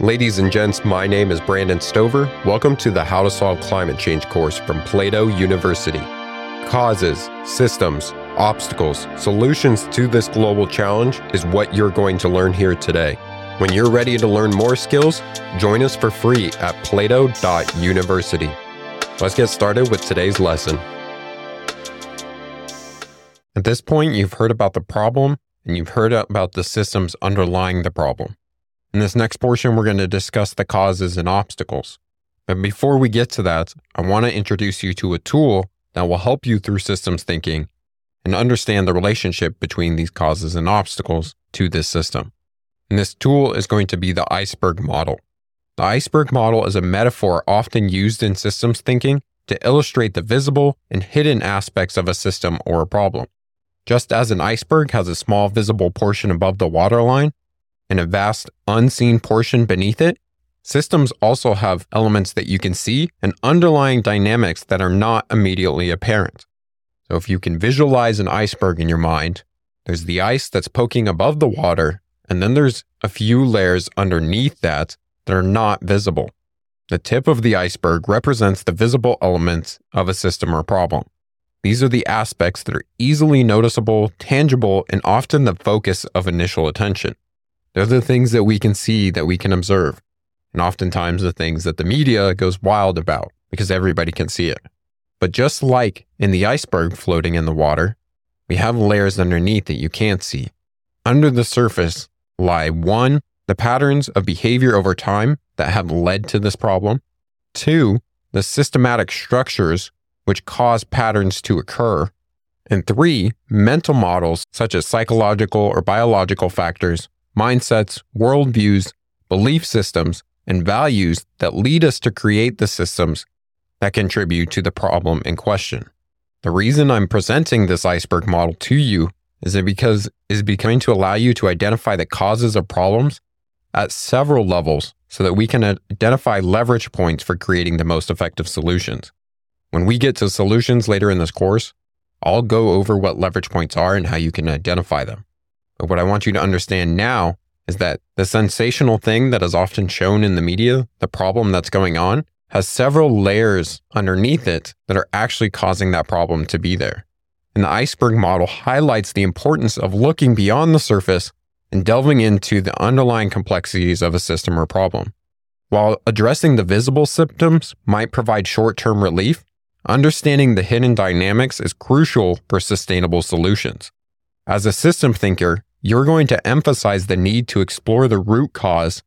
Ladies and gents, my name is Brandon Stover. Welcome to the How to Solve Climate Change course from Plato University. Causes, systems, obstacles, solutions to this global challenge is what you're going to learn here today. When you're ready to learn more skills, join us for free at plato.university. Let's get started with today's lesson. At this point, you've heard about the problem and you've heard about the systems underlying the problem. In this next portion, we're going to discuss the causes and obstacles. But before we get to that, I want to introduce you to a tool that will help you through systems thinking and understand the relationship between these causes and obstacles to this system. And this tool is going to be the iceberg model. The iceberg model is a metaphor often used in systems thinking to illustrate the visible and hidden aspects of a system or a problem. Just as an iceberg has a small visible portion above the waterline, and a vast unseen portion beneath it, systems also have elements that you can see and underlying dynamics that are not immediately apparent. So if you can visualize an iceberg in your mind, there's the ice that's poking above the water, and then there's a few layers underneath that that are not visible. The tip of the iceberg represents the visible elements of a system or problem. These are the aspects that are easily noticeable, tangible, and often the focus of initial attention. They're the things that we can see, that we can observe, and oftentimes the things that the media goes wild about because everybody can see it. But just like in the iceberg floating in the water, we have layers underneath that you can't see. Under the surface lie one, the patterns of behavior over time that have led to this problem, two, the systematic structures which cause patterns to occur, and three, mental models such as psychological or biological factors mindsets, worldviews, belief systems, and values that lead us to create the systems that contribute to the problem in question. The reason I'm presenting this iceberg model to you is it because is going to allow you to identify the causes of problems at several levels so that we can identify leverage points for creating the most effective solutions. When we get to solutions later in this course, I'll go over what leverage points are and how you can identify them. But what I want you to understand now is that the sensational thing that is often shown in the media, the problem that's going on, has several layers underneath it that are actually causing that problem to be there. And the iceberg model highlights the importance of looking beyond the surface and delving into the underlying complexities of a system or problem. While addressing the visible symptoms might provide short term relief, understanding the hidden dynamics is crucial for sustainable solutions. As a system thinker, you're going to emphasize the need to explore the root cause,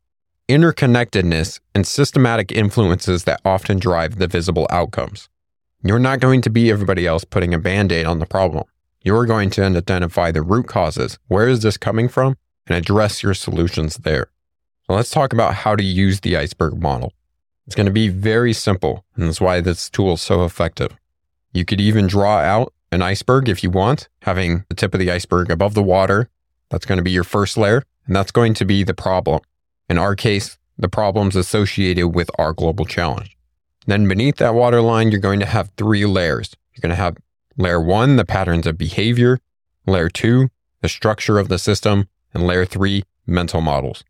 interconnectedness, and systematic influences that often drive the visible outcomes. You're not going to be everybody else putting a band aid on the problem. You're going to identify the root causes. Where is this coming from? And address your solutions there. Let's talk about how to use the iceberg model. It's going to be very simple, and that's why this tool is so effective. You could even draw out an iceberg if you want, having the tip of the iceberg above the water that's going to be your first layer, and that's going to be the problem. In our case, the problems associated with our global challenge. Then beneath that waterline, you're going to have three layers. You're going to have layer one, the patterns of behavior, layer two, the structure of the system, and layer three, mental models.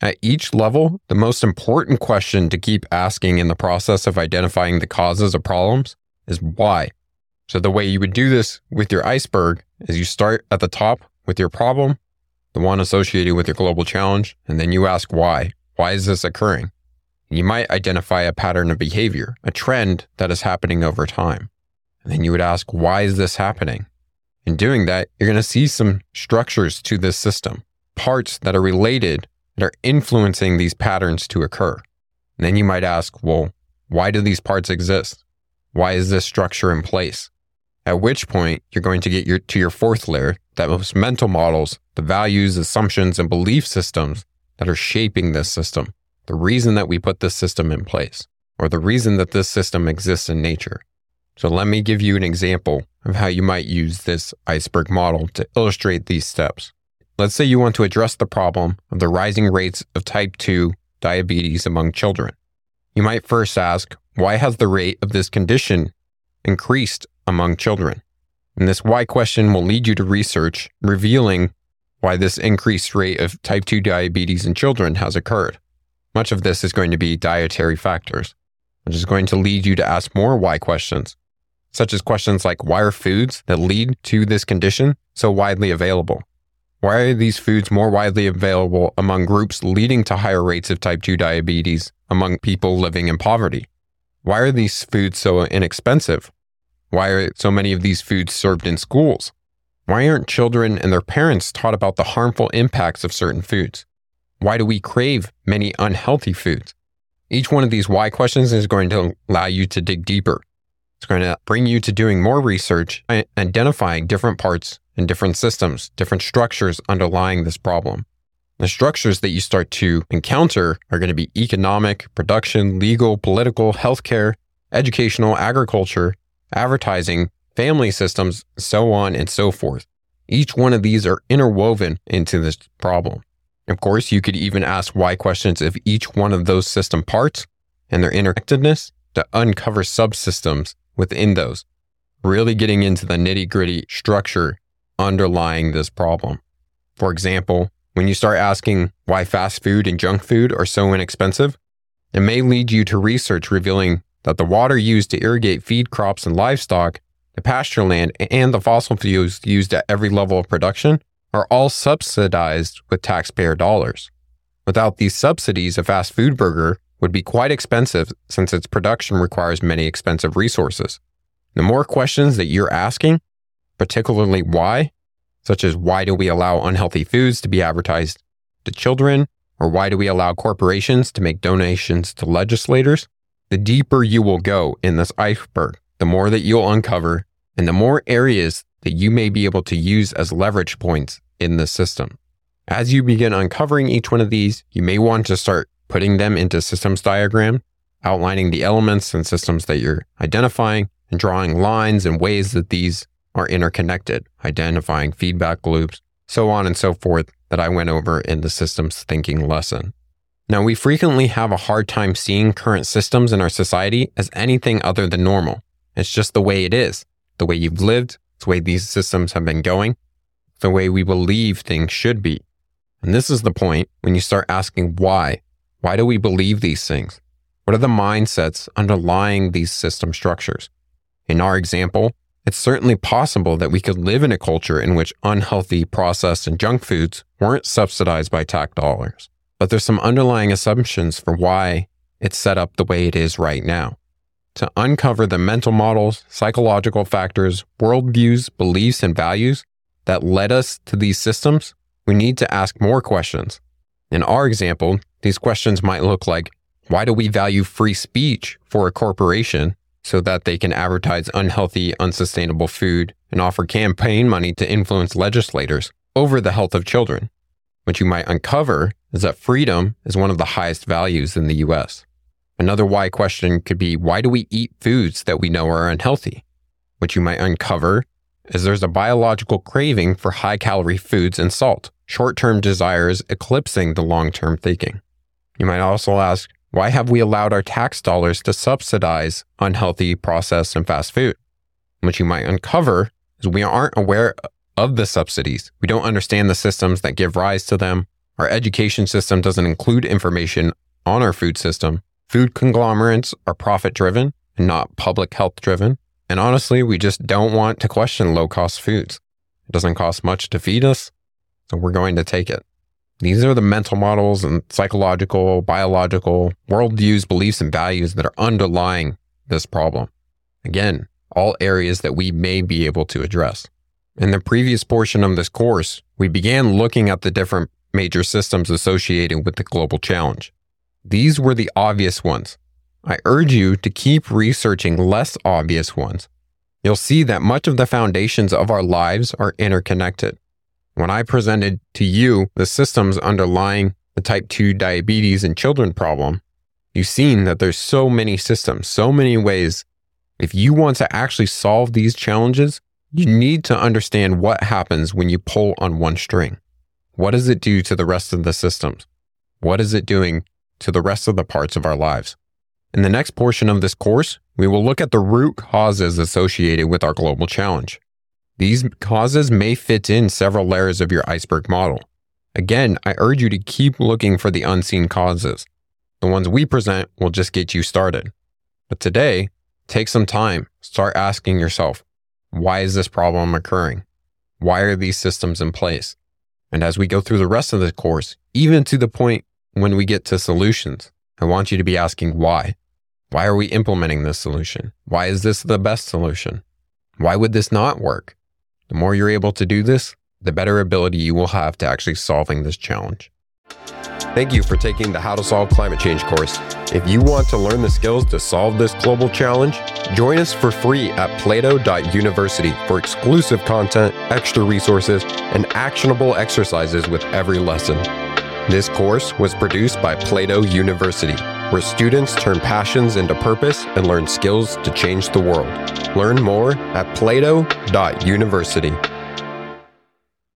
At each level, the most important question to keep asking in the process of identifying the causes of problems is why. So, the way you would do this with your iceberg is you start at the top with your problem, the one associated with your global challenge, and then you ask why. Why is this occurring? You might identify a pattern of behavior, a trend that is happening over time. And then you would ask, why is this happening? In doing that, you're going to see some structures to this system, parts that are related that are influencing these patterns to occur. And then you might ask, well, why do these parts exist? Why is this structure in place? At which point you're going to get your, to your fourth layer, that those mental models, the values, assumptions, and belief systems that are shaping this system, the reason that we put this system in place, or the reason that this system exists in nature. So let me give you an example of how you might use this iceberg model to illustrate these steps. Let's say you want to address the problem of the rising rates of type 2 diabetes among children. You might first ask, why has the rate of this condition increased among children? And this why question will lead you to research revealing why this increased rate of type 2 diabetes in children has occurred. Much of this is going to be dietary factors, which is going to lead you to ask more why questions, such as questions like why are foods that lead to this condition so widely available? Why are these foods more widely available among groups leading to higher rates of type 2 diabetes among people living in poverty? Why are these foods so inexpensive? Why are so many of these foods served in schools? Why aren't children and their parents taught about the harmful impacts of certain foods? Why do we crave many unhealthy foods? Each one of these why questions is going to allow you to dig deeper. It's going to bring you to doing more research, identifying different parts and different systems, different structures underlying this problem. The structures that you start to encounter are going to be economic, production, legal, political, healthcare, educational, agriculture, advertising, family systems, so on and so forth. Each one of these are interwoven into this problem. Of course, you could even ask why questions of each one of those system parts and their interconnectedness to uncover subsystems within those, really getting into the nitty gritty structure underlying this problem. For example, when you start asking why fast food and junk food are so inexpensive, it may lead you to research revealing that the water used to irrigate feed crops and livestock, the pasture land, and the fossil fuels used at every level of production are all subsidized with taxpayer dollars. Without these subsidies, a fast food burger would be quite expensive since its production requires many expensive resources. The more questions that you're asking, particularly why, such as why do we allow unhealthy foods to be advertised to children, or why do we allow corporations to make donations to legislators, the deeper you will go in this iceberg, the more that you'll uncover, and the more areas that you may be able to use as leverage points in the system. As you begin uncovering each one of these, you may want to start putting them into systems diagram, outlining the elements and systems that you're identifying, and drawing lines and ways that these are interconnected, identifying feedback loops, so on and so forth that I went over in the systems thinking lesson. Now, we frequently have a hard time seeing current systems in our society as anything other than normal. It's just the way it is, the way you've lived, the way these systems have been going, the way we believe things should be. And this is the point when you start asking why. Why do we believe these things? What are the mindsets underlying these system structures? In our example, it's certainly possible that we could live in a culture in which unhealthy, processed, and junk foods weren't subsidized by tax dollars. But there's some underlying assumptions for why it's set up the way it is right now. To uncover the mental models, psychological factors, worldviews, beliefs, and values that led us to these systems, we need to ask more questions. In our example, these questions might look like why do we value free speech for a corporation so that they can advertise unhealthy, unsustainable food and offer campaign money to influence legislators over the health of children? What you might uncover is that freedom is one of the highest values in the US. Another why question could be why do we eat foods that we know are unhealthy? What you might uncover is there's a biological craving for high calorie foods and salt, short term desires eclipsing the long term thinking. You might also ask, why have we allowed our tax dollars to subsidize unhealthy, processed, and fast food? What you might uncover is we aren't aware of the subsidies. We don't understand the systems that give rise to them. Our education system doesn't include information on our food system. Food conglomerates are profit driven and not public health driven. And honestly, we just don't want to question low cost foods. It doesn't cost much to feed us, so we're going to take it. These are the mental models and psychological, biological worldviews, beliefs, and values that are underlying this problem. Again, all areas that we may be able to address. In the previous portion of this course, we began looking at the different major systems associated with the global challenge. These were the obvious ones. I urge you to keep researching less obvious ones. You'll see that much of the foundations of our lives are interconnected. When I presented to you the systems underlying the type 2 diabetes and children problem, you've seen that there's so many systems, so many ways. If you want to actually solve these challenges, you need to understand what happens when you pull on one string. What does it do to the rest of the systems? What is it doing to the rest of the parts of our lives? In the next portion of this course, we will look at the root causes associated with our global challenge. These causes may fit in several layers of your iceberg model. Again, I urge you to keep looking for the unseen causes. The ones we present will just get you started. But today, take some time, start asking yourself, why is this problem occurring? Why are these systems in place? And as we go through the rest of the course, even to the point when we get to solutions, I want you to be asking why. Why are we implementing this solution? Why is this the best solution? Why would this not work? The more you're able to do this, the better ability you will have to actually solving this challenge. Thank you for taking the How to Solve Climate Change course. If you want to learn the skills to solve this global challenge, join us for free at plato.university for exclusive content, extra resources, and actionable exercises with every lesson. This course was produced by Plato University, where students turn passions into purpose and learn skills to change the world. Learn more at plato.university.